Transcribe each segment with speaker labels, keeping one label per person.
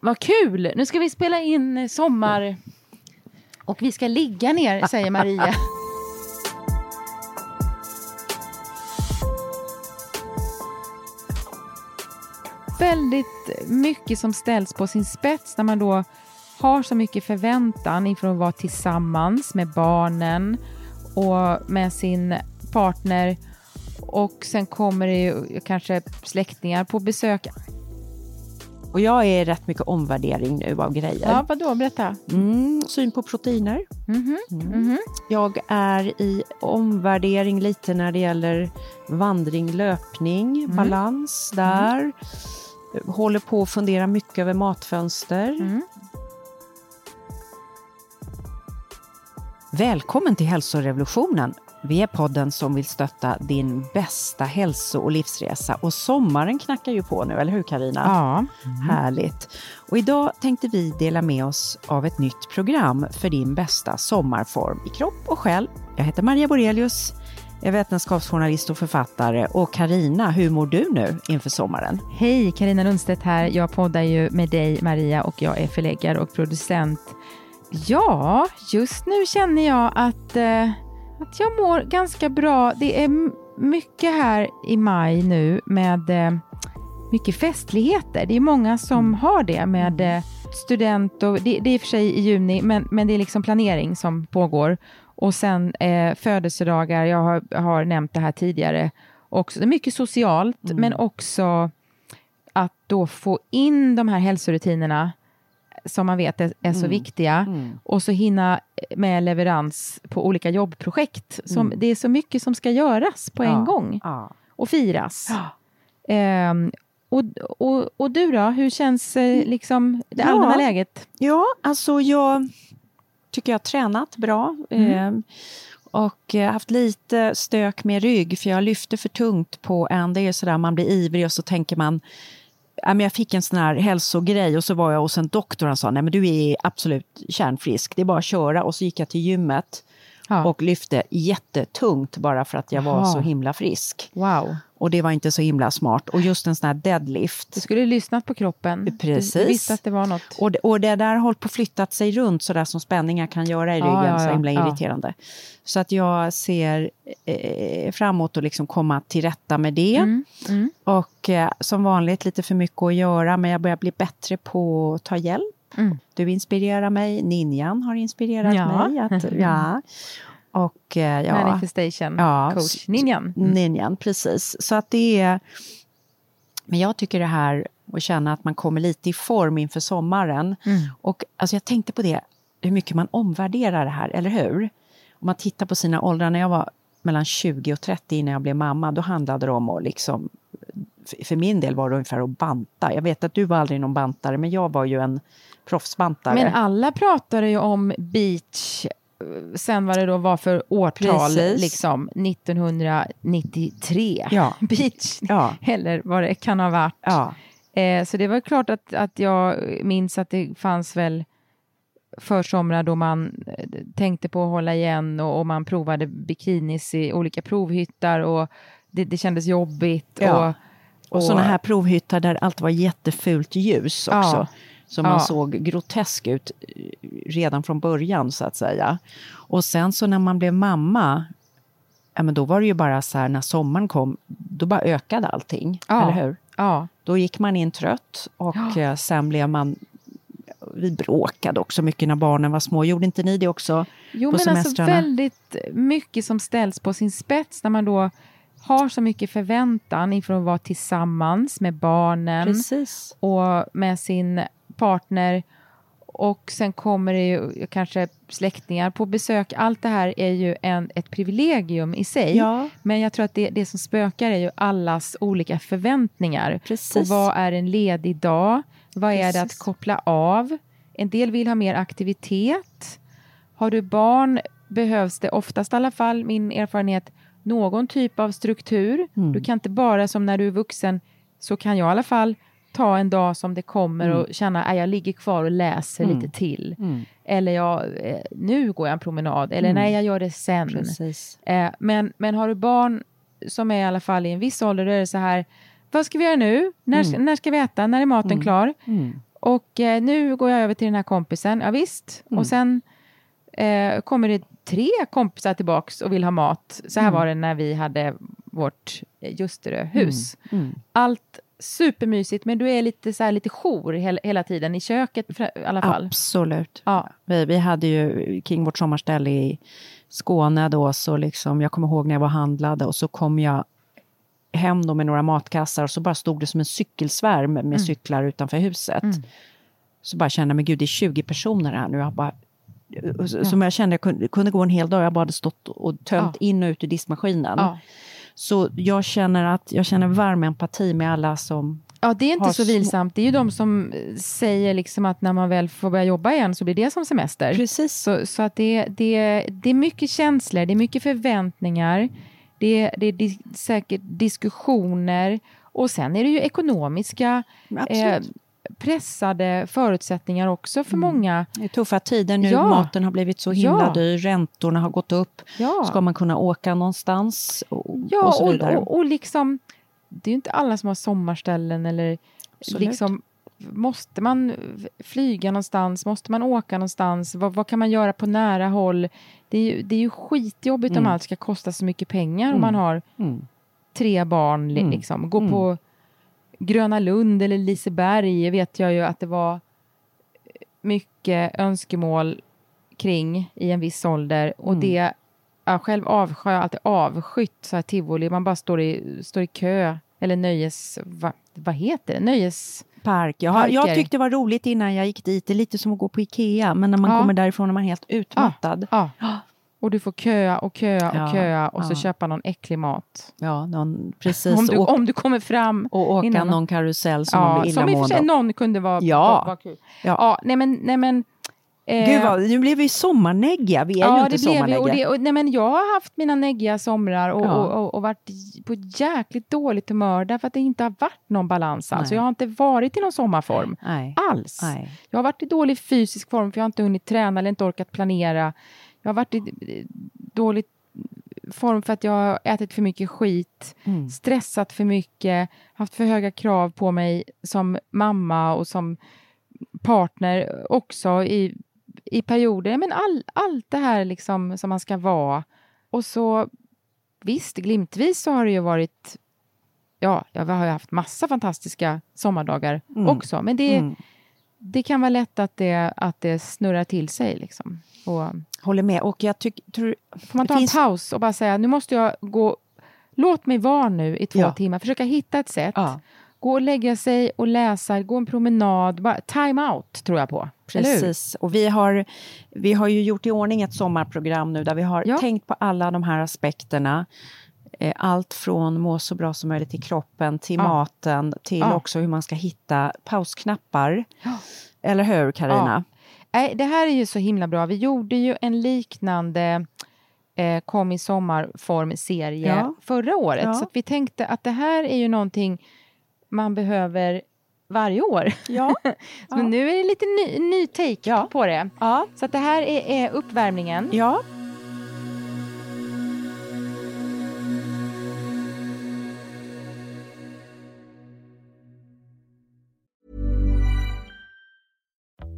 Speaker 1: Vad kul! Nu ska vi spela in eh, sommar och vi ska ligga ner, säger Maria. Väldigt mycket som ställs på sin spets när man då har så mycket förväntan inför att vara tillsammans med barnen och med sin partner och sen kommer det ju kanske släktingar på besök.
Speaker 2: Och jag är rätt mycket omvärdering nu av grejer.
Speaker 1: Ja, vadå? Berätta.
Speaker 2: Mm, syn på proteiner.
Speaker 1: Mhm,
Speaker 2: Mm. Jag är i omvärdering lite när det gäller vandring, löpning,
Speaker 1: Mm.
Speaker 2: balans där. Håller på att fundera mycket över matfönster.
Speaker 1: Mm.
Speaker 2: Välkommen till hälsorevolutionen. Vi är podden som vill stötta din bästa hälso och livsresa. Och sommaren knackar ju på nu, eller hur Karina?
Speaker 1: Ja.
Speaker 2: Härligt. Och idag tänkte vi dela med oss av ett nytt program för din bästa sommarform i kropp och själ. Jag heter Maria Borelius, är vetenskapsjournalist och författare. Och Karina, hur mår du nu inför sommaren?
Speaker 1: Hej, Karina Lundstedt här. Jag poddar ju med dig, Maria, och jag är förläggare och producent. Ja, just nu känner jag att, eh, att jag mår ganska bra. Det är mycket här i maj nu med eh, mycket festligheter. Det är många som har det med eh, student och det, det är i och för sig i juni, men, men det är liksom planering som pågår. Och sen eh, födelsedagar, jag har, har nämnt det här tidigare, också. Det är mycket socialt, men också att då få in de här hälsorutinerna som man vet är, är så viktiga och så hinna med leverans på olika jobbprojekt. Som, Det är så mycket som ska göras på en gång
Speaker 2: Ja.
Speaker 1: och firas. Ehm, och, och, och du då, hur känns eh, liksom det
Speaker 2: Ja.
Speaker 1: allmänna läget?
Speaker 2: Ja, alltså jag tycker jag har tränat bra. Eh, och eh, haft lite stök med rygg, för jag lyfte för tungt på en. Det är sådär, man blir ivrig och så tänker man Ja, men jag fick en sån här hälsogrej och så var jag hos en doktor. Och han sa nej men du är absolut kärnfrisk, det är bara att köra. Och så gick jag till gymmet.
Speaker 1: Ja.
Speaker 2: och lyfte jättetungt bara för att jag var
Speaker 1: Jaha.
Speaker 2: så himla frisk.
Speaker 1: Wow,
Speaker 2: Och det var inte så himla smart. Och just en sån här deadlift.
Speaker 1: du skulle lyssnat på kroppen.
Speaker 2: Precis.
Speaker 1: Du, visste att det var något.
Speaker 2: Och det, och det där har hållit på flyttat sig runt sådär som spänningar kan göra i ryggen,
Speaker 1: Ja, ja,
Speaker 2: så
Speaker 1: ja.
Speaker 2: himla
Speaker 1: Ja.
Speaker 2: irriterande. Så att jag ser eh, framåt och liksom komma till rätta med det.
Speaker 1: Mm, mm.
Speaker 2: Och eh, som vanligt lite för mycket att göra, men jag börjar bli bättre på att ta hjälp.
Speaker 1: Mm.
Speaker 2: Du inspirerar mig, Ninjan har inspirerat
Speaker 1: Ja.
Speaker 2: mig. Att, ja. Och eh, ja,
Speaker 1: Manifestation
Speaker 2: Ja,
Speaker 1: coach, Ninjan. Mm.
Speaker 2: Ninjan, precis. Så att det är... Men jag tycker det här att känna att man kommer lite i form inför sommaren.
Speaker 1: Mm.
Speaker 2: Och alltså jag tänkte på det, hur mycket man omvärderar det här, eller hur? Om man tittar på sina åldrar, när jag var mellan 20 och 30 innan jag blev mamma, då handlade det om att liksom för min del var det ungefär att banta. Jag vet att du var aldrig någon bantare, men jag var ju en proffsbantare.
Speaker 1: Men alla pratade ju om beach eh, sen vad det då var för årtal,
Speaker 2: Precis.
Speaker 1: liksom 1993.
Speaker 2: Ja.
Speaker 1: Beach,
Speaker 2: Ja.
Speaker 1: eller vad det kan ha varit.
Speaker 2: Ja.
Speaker 1: Eh, så det var klart att, att jag minns att det fanns väl försomrar då man eh, tänkte på att hålla igen och, och man provade bikinis i olika provhyttar och det, det kändes jobbigt.
Speaker 2: Ja.
Speaker 1: Och,
Speaker 2: Och sådana här provhyttar där allt var jättefult ljus också.
Speaker 1: Ja.
Speaker 2: Så man
Speaker 1: Ja.
Speaker 2: såg grotesk ut eh, redan från början så att säga. Och sen så när man blev mamma, ja, men då var det ju bara så här när sommaren kom, då bara ökade allting.
Speaker 1: Ja.
Speaker 2: Eller hur?
Speaker 1: Ja,
Speaker 2: Då gick man in trött och
Speaker 1: Ja.
Speaker 2: eh, sen blev man... Vi bråkade också mycket när barnen var små. Gjorde inte ni det också?
Speaker 1: Jo,
Speaker 2: på
Speaker 1: men alltså väldigt mycket som ställs på sin spets när man då har så mycket förväntan inför att vara tillsammans med barnen
Speaker 2: Precis.
Speaker 1: och med sin partner. Och sen kommer det ju kanske släktingar på besök. Allt det här är ju en, ett privilegium i sig.
Speaker 2: Ja.
Speaker 1: Men jag tror att det, det som spökar är ju allas olika förväntningar.
Speaker 2: Precis.
Speaker 1: På vad är en ledig dag? Vad är det att
Speaker 2: Precis.
Speaker 1: koppla av? En del vill ha mer aktivitet. Har du barn behövs det oftast i alla fall, min erfarenhet, någon typ av struktur.
Speaker 2: Mm.
Speaker 1: Du kan inte bara som när du är vuxen, så kan jag i alla fall ta en dag som det kommer och känna att jag ligger kvar och läser
Speaker 2: Mm.
Speaker 1: lite till.
Speaker 2: Mm.
Speaker 1: Eller jag, eh, nu går jag en promenad. Eller
Speaker 2: Mm.
Speaker 1: nej, jag gör det sen. Eh, men, men har du barn som är i alla fall i en viss ålder, då är det så här, vad ska vi göra nu? När, när ska vi äta? När är maten klar?
Speaker 2: Mm.
Speaker 1: Och eh, nu går jag över till den här kompisen. Ja, visst.
Speaker 2: Mm.
Speaker 1: Och sen eh, kommer det tre kompisar tillbaks och vill ha mat. Så här var det när vi hade vårt eh, Ljusterö-hus.
Speaker 2: Mm.
Speaker 1: Allt supermysigt, men du är lite, så här, lite jour hela, hela tiden i köket i alla fall.
Speaker 2: Absolut.
Speaker 1: Ja.
Speaker 2: Vi, vi hade ju kring vårt sommarställe i Skåne då, så liksom, jag kommer ihåg när jag var handlade och så kom jag hem då med några matkassar och så bara stod det som en cykelsvärm med
Speaker 1: Mm.
Speaker 2: cyklar utanför huset. Så bara kände jag, men gud det är 20 personer här nu. Jag bara, Som jag kände jag kunde, kunde gå en hel dag, jag bara hade stått och tömt
Speaker 1: Ja.
Speaker 2: in och ut ur diskmaskinen.
Speaker 1: Ja.
Speaker 2: Så jag känner att jag känner varm empati med alla som...
Speaker 1: Ja, det är inte så vilsamt. Det är ju de som eh, säger liksom att när man väl får börja jobba igen så blir det som semester.
Speaker 2: Precis.
Speaker 1: Så, så att det, det, det är mycket känslor, det är mycket förväntningar, det, det är dis, säkert diskussioner och sen är det ju ekonomiska eh. Pressade förutsättningar också för många.
Speaker 2: Det är tuffa tider nu,
Speaker 1: Ja.
Speaker 2: maten har blivit så himla
Speaker 1: Ja.
Speaker 2: dyr, räntorna har gått upp.
Speaker 1: Ja.
Speaker 2: Ska man kunna åka någonstans? Och,
Speaker 1: Ja,
Speaker 2: och så vidare.
Speaker 1: och, och liksom, det är ju inte alla som har sommarställen eller
Speaker 2: Absolut.
Speaker 1: liksom, måste man flyga någonstans, måste man åka någonstans, vad, vad kan man göra på nära håll? Det är ju, det är ju skitjobbigt om
Speaker 2: Mm.
Speaker 1: allt ska kosta så mycket pengar om man har
Speaker 2: Mm.
Speaker 1: tre barn.
Speaker 2: Mm.
Speaker 1: Liksom. Gå
Speaker 2: Mm.
Speaker 1: på Gröna Lund eller Liseberg vet jag ju att det var mycket önskemål kring i en viss ålder och
Speaker 2: Mm.
Speaker 1: det jag själv avskyr, jag har alltid avskytt så här tivoli, man bara står i, står i kö eller nöjes, va, vad heter det, nöjes...
Speaker 2: Park. Jag, har, jag tyckte det var roligt innan jag gick dit. Det är lite som att gå på Ikea, men när man
Speaker 1: Ja.
Speaker 2: kommer därifrån är man helt utmattad.
Speaker 1: Ja. Och du får köa och köa och
Speaker 2: Ja,
Speaker 1: köa och så
Speaker 2: ja.
Speaker 1: köpa någon äcklig mat.
Speaker 2: Ja, någon, precis.
Speaker 1: Om du, om du kommer fram
Speaker 2: och åka
Speaker 1: innan-
Speaker 2: någon karusell som man
Speaker 1: Ja,
Speaker 2: blir
Speaker 1: som i och för sig
Speaker 2: illamående
Speaker 1: någon kunde vara,
Speaker 2: Ja.
Speaker 1: vara, kul.
Speaker 2: Ja.
Speaker 1: Ja, nej men, nej men eh,
Speaker 2: Gud vad, nu blev vi sommarnäggiga. Vi är ju
Speaker 1: Ja,
Speaker 2: inte
Speaker 1: det ju.
Speaker 2: sommarnäggiga.
Speaker 1: Och det, och, nej, men jag har haft mina neggiga somrar och,
Speaker 2: Ja.
Speaker 1: och, och, varit på jäkligt dåligt humör därför att det inte har varit någon balans alls. Jag har inte varit i någon sommarform
Speaker 2: Nej.
Speaker 1: alls.
Speaker 2: Nej.
Speaker 1: Jag har varit i dålig fysisk form för jag har inte hunnit träna eller inte orkat planera. Jag har varit i dålig form för att jag har ätit för mycket skit,
Speaker 2: Mm.
Speaker 1: stressat för mycket, haft för höga krav på mig som mamma och som partner också i, i perioder. Men all, allt det här liksom som man ska vara. Och så visst, glimtvis så har det ju varit Ja, jag har ju haft massa fantastiska sommardagar
Speaker 2: Mm.
Speaker 1: också, men det,
Speaker 2: Mm.
Speaker 1: Det kan vara lätt att det, att det snurrar till sig. Liksom. Och
Speaker 2: Håller med. Och jag tycker... Tror,
Speaker 1: får man ta
Speaker 2: finns-
Speaker 1: en paus och bara säga, nu måste jag gå... Låt mig vara nu i två
Speaker 2: Ja.
Speaker 1: timmar, försöka hitta ett sätt.
Speaker 2: Ja.
Speaker 1: Gå och lägga sig och läsa, gå en promenad. Bara time out, tror jag på.
Speaker 2: Precis. Och vi har, vi har ju gjort i ordning ett sommarprogram nu där vi har
Speaker 1: Ja.
Speaker 2: tänkt på alla de här aspekterna. Eh, allt från må så bra som möjligt till kroppen, till
Speaker 1: Ja.
Speaker 2: maten, till
Speaker 1: Ja.
Speaker 2: också hur man ska hitta pausknappar. Eller hur, Karina?
Speaker 1: Nej, det här är ju så himla bra. Vi gjorde ju en liknande eh, Kom i sommarform-serie
Speaker 2: Ja.
Speaker 1: förra året.
Speaker 2: Ja.
Speaker 1: Så vi tänkte att det här är ju någonting man behöver varje år.
Speaker 2: Ja.
Speaker 1: Men nu är det lite ny, ny take
Speaker 2: Ja.
Speaker 1: på det.
Speaker 2: ja.
Speaker 1: Så det här är, är uppvärmningen.
Speaker 2: ja.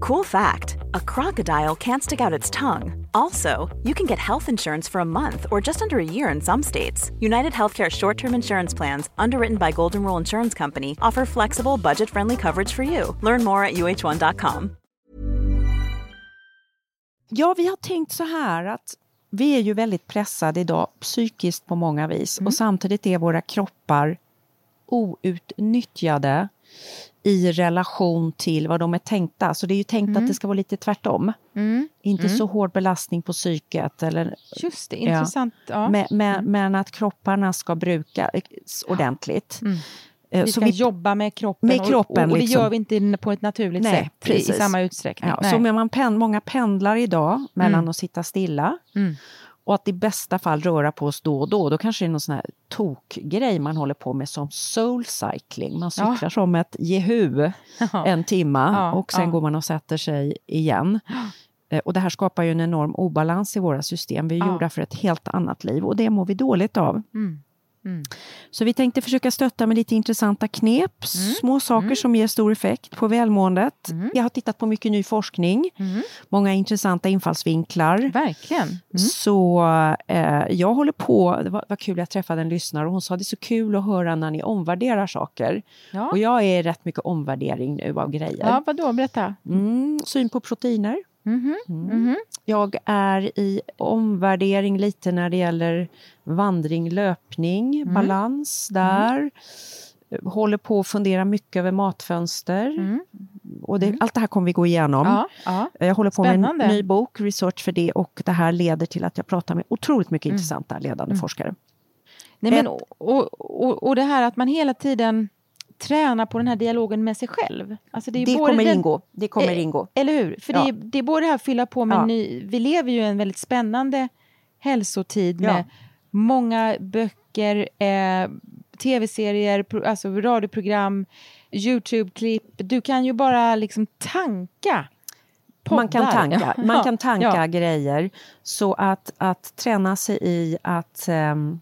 Speaker 3: Cool fact a crocodile can't stick out its tongue. Also, you can get health insurance for a month or just under a year in some states. United Healthcare short term insurance plans, underwritten by Golden Rule Insurance Company, offer flexible, budget friendly coverage for you. Learn more at uh1.com.
Speaker 2: Ja, vi har tänkt så här att vi är ju väldigt pressade idag psykiskt på många vis och samtidigt är våra kroppar outnyttjade i relation till vad de är tänkta. Så det är ju tänkt att det ska vara lite tvärtom. Inte så hård belastning på psyket eller
Speaker 1: Just det, intressant. Ja.
Speaker 2: Men, men, men att kropparna ska brukas ordentligt. Eh,
Speaker 1: Vi
Speaker 2: så
Speaker 1: ska
Speaker 2: vi-
Speaker 1: jobba med kroppen,
Speaker 2: Med kroppen,
Speaker 1: och, och, och det
Speaker 2: liksom.
Speaker 1: gör vi inte på ett naturligt
Speaker 2: Nej,
Speaker 1: sätt i, i
Speaker 2: precis.
Speaker 1: samma utsträckning.
Speaker 2: Ja, så man pen, många pendlar idag mellan att sitta stilla
Speaker 1: Mm.
Speaker 2: Och att i bästa fall röra på oss då och då. Då kanske det är någon sån här tokgrej man håller på med som soul cycling. Man
Speaker 1: Ja.
Speaker 2: cyklar som ett jehu en timma
Speaker 1: Ja,
Speaker 2: och sen
Speaker 1: ja.
Speaker 2: går man och sätter sig igen. Eh, Och det här skapar ju en enorm obalans i våra system. Vi är
Speaker 1: Ja.
Speaker 2: gjorda för ett helt annat liv och det mår vi dåligt av.
Speaker 1: Mm. Mm.
Speaker 2: Så vi tänkte försöka stötta med lite intressanta knep,
Speaker 1: Mm.
Speaker 2: små saker som ger stor effekt på välmåendet. Jag har tittat på mycket ny forskning,
Speaker 1: Mm.
Speaker 2: många intressanta infallsvinklar.
Speaker 1: Verkligen. Mm.
Speaker 2: Så eh, jag håller på, det var, var kul, jag träffade en lyssnare och hon sa det är så kul att höra när ni omvärderar saker.
Speaker 1: Ja.
Speaker 2: Och jag är rätt mycket omvärdering nu av grejer.
Speaker 1: Ja, vadå? Berätta.
Speaker 2: Mm, syn på proteiner.
Speaker 1: Mhm. Mhm.
Speaker 2: Jag är i omvärdering lite när det gäller vandring, löpning,
Speaker 1: Mm.
Speaker 2: balans där. Håller på att fundera mycket över matfönster. Och det, Allt det här kommer vi gå igenom.
Speaker 1: Mm. Ja, ja.
Speaker 2: Jag håller på med
Speaker 1: Spännande.
Speaker 2: en ny bok, research för det och det här leder till att jag pratar med otroligt
Speaker 1: Mm.
Speaker 2: mycket intressanta ledande forskare.
Speaker 1: Nej, men, och, och, och det här att man hela tiden tränar på den här dialogen med sig själv. Alltså det
Speaker 2: Det kommer
Speaker 1: den-
Speaker 2: ingå. Det kommer
Speaker 1: Eh,
Speaker 2: ingå.
Speaker 1: Eller hur? För
Speaker 2: Ja.
Speaker 1: det, är, det är både det här att fylla på med
Speaker 2: Ja.
Speaker 1: ny... Vi lever ju i en väldigt spännande hälsotid
Speaker 2: Ja.
Speaker 1: med många böcker, eh, tv-serier, pro, alltså radioprogram, Youtube-klipp. Du kan ju bara liksom tanka
Speaker 2: Man kan tanka, man kan tanka
Speaker 1: Ja.
Speaker 2: grejer. Så att, att träna sig i att ehm,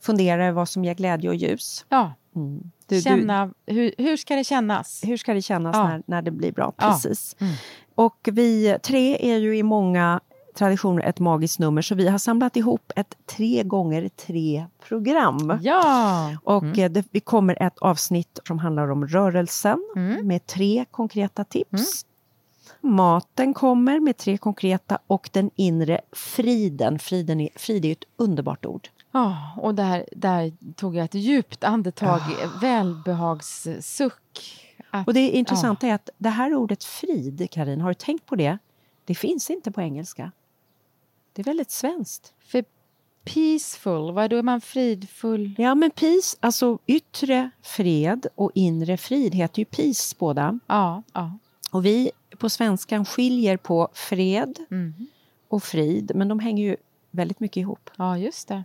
Speaker 2: fundera över vad som ger glädje och ljus.
Speaker 1: Ja.
Speaker 2: Du, du,
Speaker 1: Känna, hur, hur ska det kännas?
Speaker 2: hur ska det kännas
Speaker 1: Ja.
Speaker 2: när, när det blir bra? Precis. Och vi tre är ju i många traditioner ett magiskt nummer så vi har samlat ihop ett tre gånger tre program.
Speaker 1: Ja!
Speaker 2: Och eh, det, vi kommer ett avsnitt som handlar om rörelsen
Speaker 1: Mm.
Speaker 2: med tre konkreta tips. Maten kommer med tre konkreta och den inre friden. friden är, frid är ett underbart ord.
Speaker 1: Ja, och där, där tog jag ett djupt andetag, välbehagssuck. Att,
Speaker 2: Och det intressanta är att det här ordet frid, Karin, har du tänkt på det? Det finns inte på engelska. Det är väldigt svenskt.
Speaker 1: För peaceful, vad då är man fridfull?
Speaker 2: Ja, men peace, alltså yttre fred och inre frid heter ju peace båda.
Speaker 1: Ja, ja.
Speaker 2: Och vi på svenskan skiljer på fred
Speaker 1: Mm.
Speaker 2: och frid, men de hänger ju väldigt mycket ihop.
Speaker 1: Ja, just det.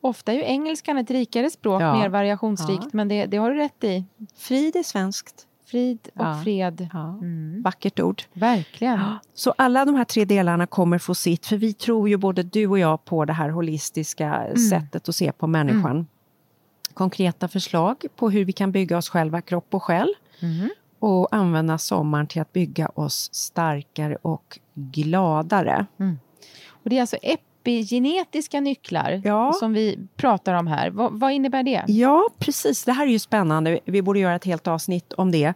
Speaker 1: Ofta är ju engelskan ett rikare språk,
Speaker 2: Ja.
Speaker 1: mer variationsrikt,
Speaker 2: Ja.
Speaker 1: men det, det har du rätt i.
Speaker 2: Frid är svenskt.
Speaker 1: Frid och
Speaker 2: Ja.
Speaker 1: fred.
Speaker 2: Ja.
Speaker 1: Mm.
Speaker 2: Vackert ord.
Speaker 1: Verkligen.
Speaker 2: Så alla de här tre delarna kommer få sitt, för vi tror ju både du och jag på det här holistiska sättet att se på människan. Konkreta förslag på hur vi kan bygga oss själva, kropp och själ. Och använda sommaren till att bygga oss starkare och gladare.
Speaker 1: Och det är alltså epigenetiska nycklar
Speaker 2: Ja.
Speaker 1: som vi pratar om här. Vad, vad innebär det?
Speaker 2: Ja, precis. Det här är ju spännande. Vi borde göra ett helt avsnitt om det.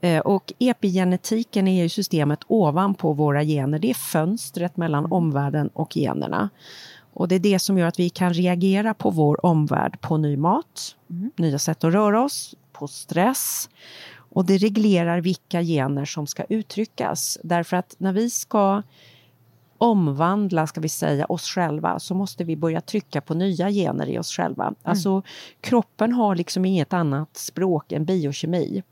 Speaker 2: Eh, Och epigenetiken är ju systemet ovanpå våra gener. Det är fönstret mellan omvärlden och generna. Och det är det som gör att vi kan reagera på vår omvärld, på ny mat, nya sätt att röra oss, på stress. Och det reglerar vilka gener som ska uttryckas. Därför att när vi ska omvandla, ska vi säga, oss själva så måste vi börja trycka på nya gener i oss själva. Alltså kroppen har liksom inget annat språk än biokemi.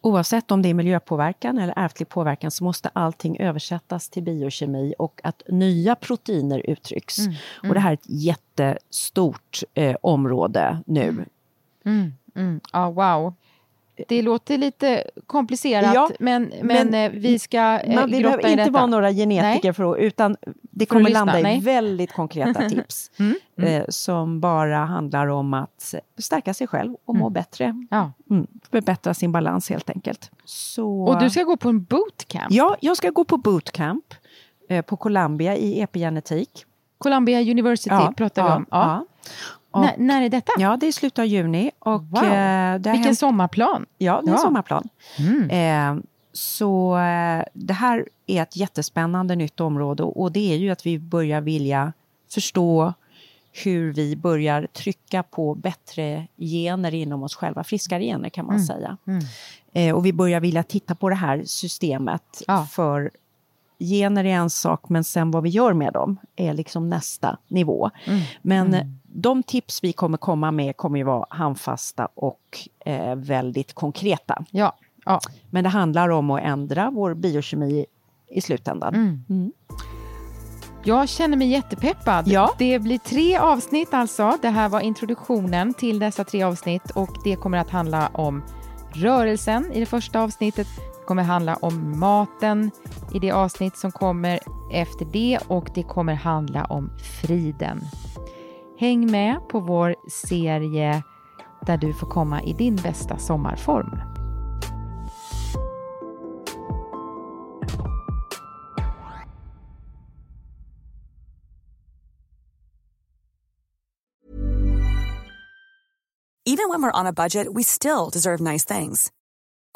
Speaker 2: Oavsett om det är miljöpåverkan eller ärftlig påverkan så måste allting översättas till biokemi och att nya proteiner uttrycks. Och det här är ett jättestort eh, område nu.
Speaker 1: Mm, mm. Ja, wow. Det låter lite komplicerat,
Speaker 2: Ja,
Speaker 1: men, men,
Speaker 2: men
Speaker 1: eh, vi ska eh,
Speaker 2: Man, vi behöver inte
Speaker 1: detta.
Speaker 2: vara några genetiker
Speaker 1: Nej.
Speaker 2: för att, utan det
Speaker 1: För
Speaker 2: kommer landa i
Speaker 1: nej.
Speaker 2: väldigt konkreta tips. Eh, som bara handlar om att stärka sig själv och må bättre.
Speaker 1: Ja.
Speaker 2: Mm, förbättra sin balans helt enkelt. Så,
Speaker 1: Och du ska gå på en bootcamp.
Speaker 2: Ja, jag ska gå på bootcamp eh, på Columbia i epigenetik.
Speaker 1: Columbia University pratar vi om. Ja.
Speaker 2: Och,
Speaker 1: När, är detta?
Speaker 2: ja, det är slutet av juni. Och,
Speaker 1: Wow.
Speaker 2: eh,
Speaker 1: Vilken
Speaker 2: hänt-
Speaker 1: sommarplan.
Speaker 2: Ja, det är en
Speaker 1: Ja.
Speaker 2: sommarplan.
Speaker 1: Mm.
Speaker 2: Eh, så eh, det här är ett jättespännande nytt område och, det är ju att vi börjar vilja förstå hur vi börjar trycka på bättre gener inom oss själva, friskare gener kan man
Speaker 1: Mm.
Speaker 2: säga. Eh, och vi börjar vilja titta på det här systemet
Speaker 1: Ja.
Speaker 2: för gener är en sak, men sen vad vi gör med dem är liksom nästa nivå.
Speaker 1: Mm.
Speaker 2: Men eh, de tips vi kommer komma med kommer ju vara handfasta och eh, väldigt konkreta.
Speaker 1: Ja. ja.
Speaker 2: Men det handlar om att ändra vår biokemi i slutändan.
Speaker 1: Mm. Jag känner mig jättepeppad.
Speaker 2: Ja.
Speaker 1: Det blir tre avsnitt alltså. Det här var introduktionen till dessa tre avsnitt och det kommer att handla om rörelsen i det första avsnittet. Det kommer handla om maten i det avsnitt som kommer efter det och det kommer handla om friden. Häng med på vår serie där du får komma i din bästa sommarform.
Speaker 4: Even when we're on a budget, we still deserve nice things.